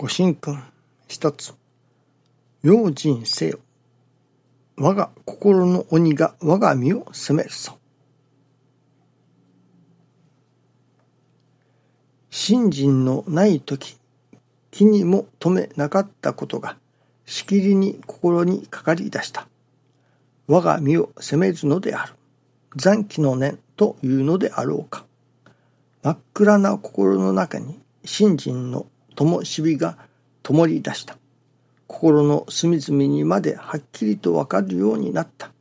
ご神君一つ。用心せよ。我が心の鬼が我が身を責めるぞ。信心のない時気にも留めなかったことがしきりに心にかかり出した。我が身を責めるのである。残機の念というのであろうか。真っ暗な心の中に信心の灯火が灯り出した。心の隅々にまではっきりとわかるようになった。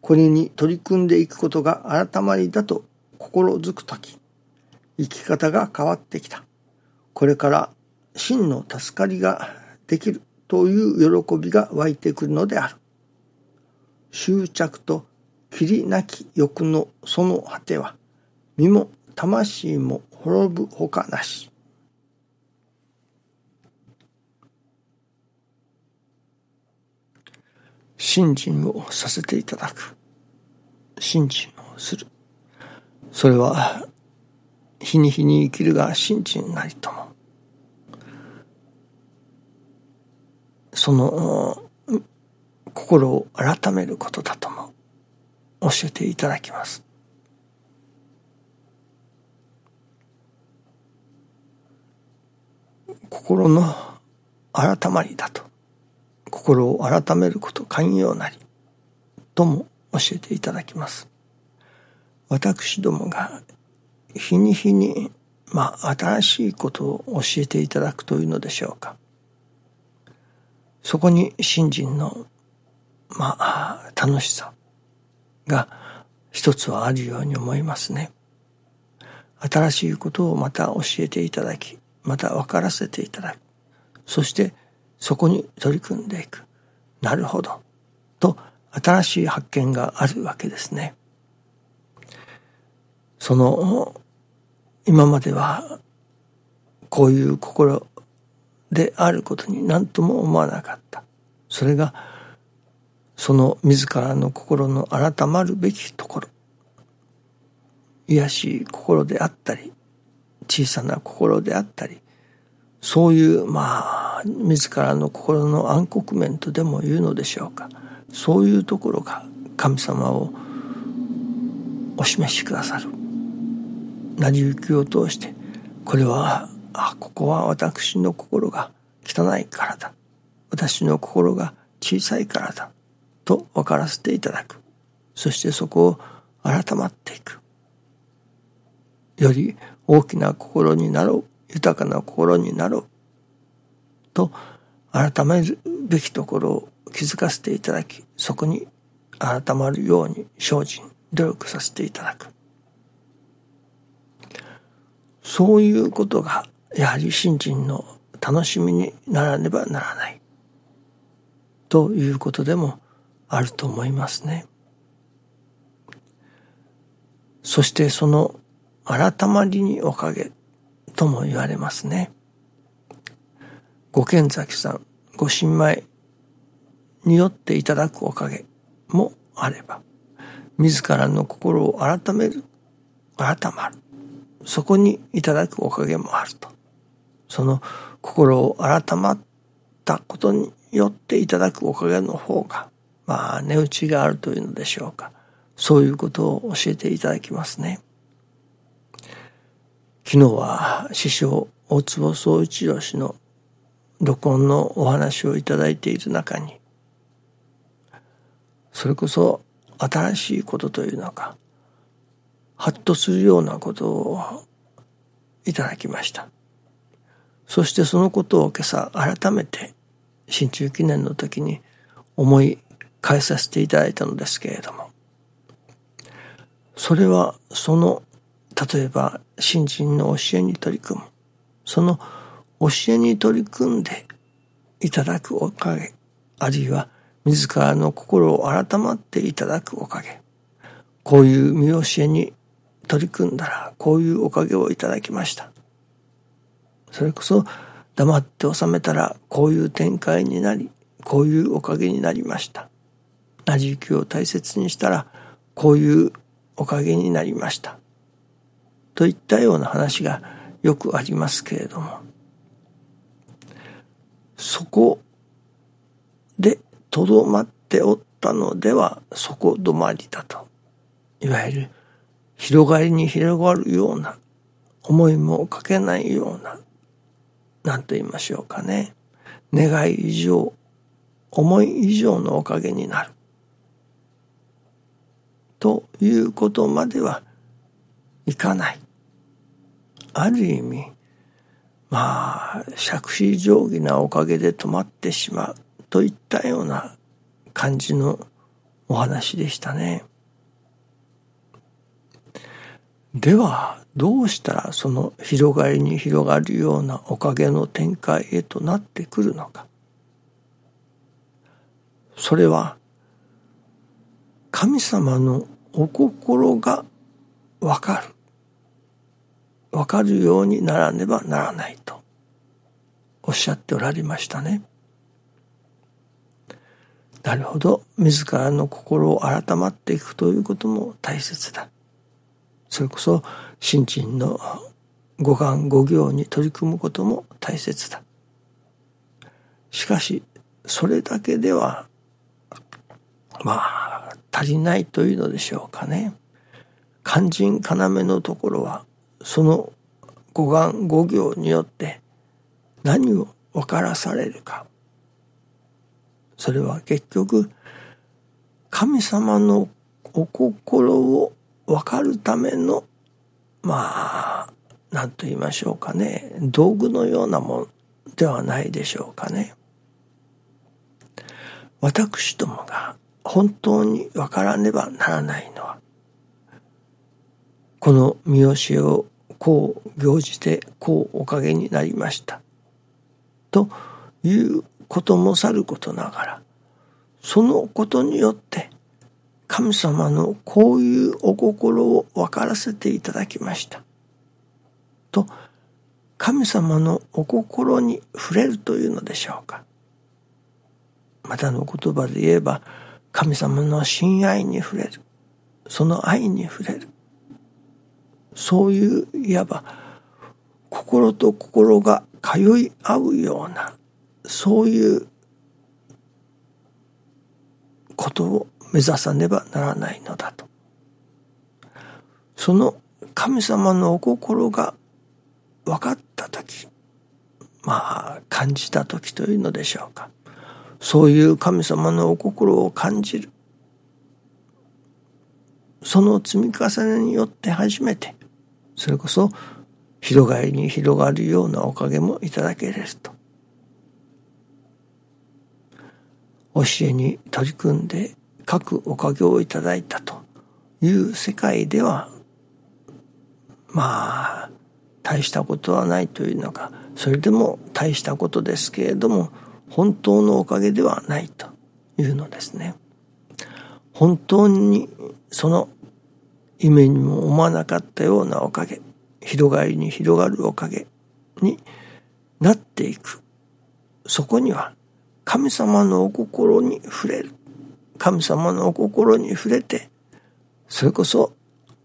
これに取り組んでいくことが改まりだと心づくとき、生き方が変わってきた。これから真の助かりができるという喜びが湧いてくるのである。執着と切りなき欲のその果ては、身も魂も滅ぶほかなし。信心をさせていただく。信心をする。それは、日に日に生きるが信心なりとも。その、心を改めることだとも教えていただきます。心の改まりだと心を改めること寛容なりとも教えていただきます私どもが日に日にまあ新しいことを教えていただくというのでしょうかそこに信心のまあ楽しさが一つはあるように思いますね新しいことをまた教えていただきまた分からせていただく。そしてそこに取り組んでいく。なるほど。と新しい発見があるわけですね。その今まではこういう心であることに何とも思わなかった。それがその自らの心の改まるべきところ癒しい心であったり小さな心であったりそういうまあ自らの心の暗黒面とでも言うのでしょうか。そういうところが神様をお示しくださる。成り行きを通してこれはあここは私の心が汚いからだ。私の心が小さいからだ。と分からせていただく。そしてそこを改まっていく。より大きな心になろう。豊かな心になろう。と改めるべきところを気づかせていただきそこに改まるように精進努力させていただく。そういうことがやはり信心の楽しみにならねばならない。ということでもあると思いますね。そしてその改まりにおかげとも言われますね。ご賢崎さん、ご新米によっていただくおかげもあれば、自らの心を改める、改まる。そこにいただくおかげもあると。その心を改まったことによっていただくおかげの方が、まあ、値打ちがあるというのでしょうか。そういうことを教えていただきますね。昨日は師匠大坪宗一郎氏の録音のお話をいただいている中にそれこそ新しいことというのかハッとするようなことをいただきました。そしてそのことを今朝改めて新中記念の時に思い返させていただいたのですけれどもそれはその例えば新人の教えに取り組む。その教えに取り組んでいただくおかげあるいは自らの心を改まっていただくおかげ。こういう見教えに取り組んだらこういうおかげをいただきました。それこそ黙って収めたらこういう展開になりこういうおかげになりました。成り行きを大切にしたらこういうおかげになりました。といったような話がよくありますけれどもそこでとどまっておったのではそこ止まりだと。いわゆる広がりに広がるような思いもかけないような何と言いましょうかね。願い以上思い以上のおかげになる。ということまではいかない。ある意味まあ杓子定規なおかげで止まってしまうといったような感じのお話でしたね。ではどうしたらその広がりに広がるようなおかげの展開へとなってくるのかそれは神様のお心がわかるわかるようにならねばならないとおっしゃっておられましたね。なるほど自らの心を改まっていくということも大切だ。それこそ新陳の五感五行に取り組むことも大切だ。しかしそれだけではまあ足りないというのでしょうかね。肝心要のところはその五眼五行によって何を分からされるかそれは結局神様のお心を分かるためのまあ何と言いましょうかね道具のようなものではないでしょうかね。私どもが本当に分からねばならないのはこの三好をこう行じてこうおかげになりましたということもさることながらそのことによって神様のこういうお心を分からせていただきました。と神様のお心に触れるというのでしょうか。またの言葉で言えば神様の親愛に触れる。その愛に触れる。そういういわば心と心が通い合うようなそういうことを目指さねばならないのだと。その神様のお心が分かった時まあ感じた時というのでしょうかそういう神様のお心を感じるその積み重ねによって初めてそれこそ広がりに広がるようなおかげもいただけると教えに取り組んで各おかげをいただいたという世界ではまあ大したことはないというのかそれでも大したことですけれども本当のおかげではないというのですね。本当にその夢にも思わなかったようなおかげ広がりに広がるおかげになっていく。そこには神様のお心に触れる。神様のお心に触れてそれこそ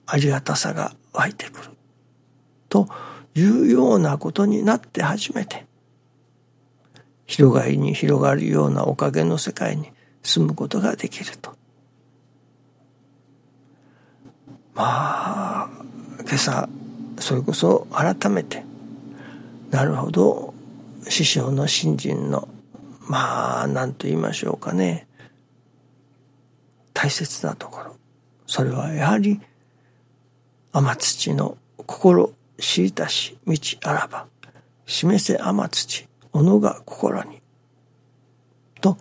ありがたさが湧いてくる。というようなことになって初めて広がりに広がるようなおかげの世界に住むことができると。まあ今朝それこそ改めてなるほど師匠の信心のまあ何と言いましょうかね。大切なところ。それはやはり天土の心知りたし道あらば示せ天土己が心に。と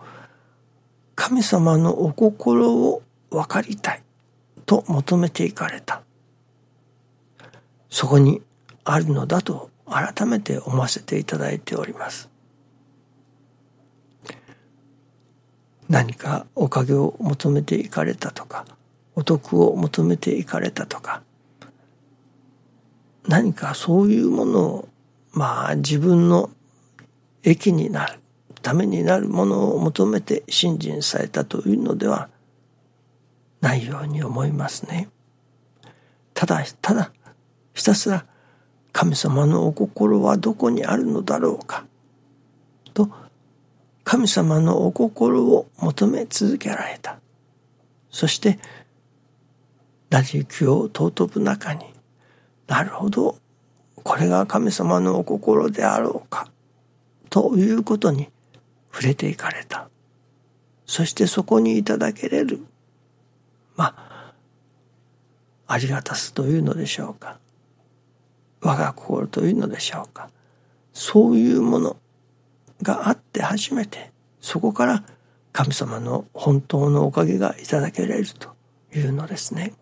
神様のお心を分かりたい。と求めていかれた。そこにあるのだと改めて思わせていただいております。何かおかげを求めていかれたとかお得を求めていかれたとか何かそういうものをまあ自分の益になるためになるものを求めて信心されたというのではないように思いますね。ただただひたすら神様のお心はどこにあるのだろうかと神様のお心を求め続けられた。そして、成り行きを尊ぶ中に、なるほど、これが神様のお心であろうか、ということに触れていかれた。そしてそこにいただけれる、まあ、ありがたすというのでしょうか。我が心というのでしょうか。そういうものがあって初めて、そこから神様の本当のおかげがいただけられるというのですね。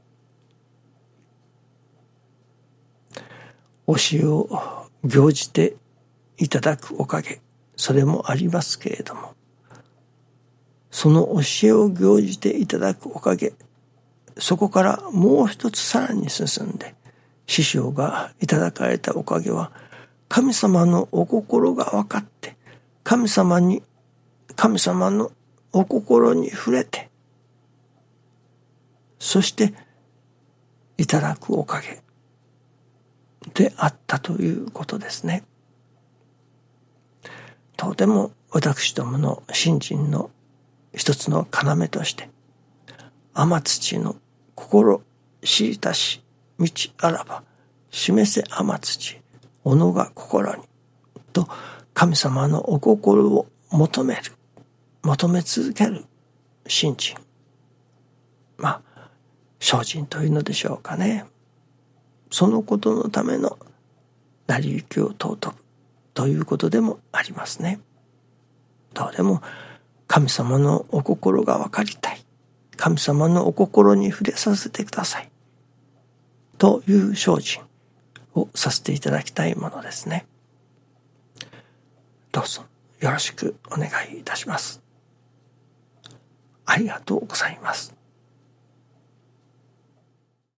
教えを行じていただくおかげ、それもありますけれども、その教えを行じていただくおかげ、そこからもう一つさらに進んで、師匠がいただかれたおかげは、神様のお心が分かって、神様に、神様のお心に触れて、そしていただくおかげであったということですね。とても私どもの信心の一つの要として、天土の心知りたし道あらば、示せ天土、己が心に、と神様のお心を求める、求め続ける信心。まあ、精進というのでしょうかね。そのことのための成り行きを尊ぶということでもありますね。どうでも神様のお心が分かりたい。神様のお心に触れさせてください。という精進をさせていただきたいものですね。どうぞよろしくお願いいたします。ありがとうございます。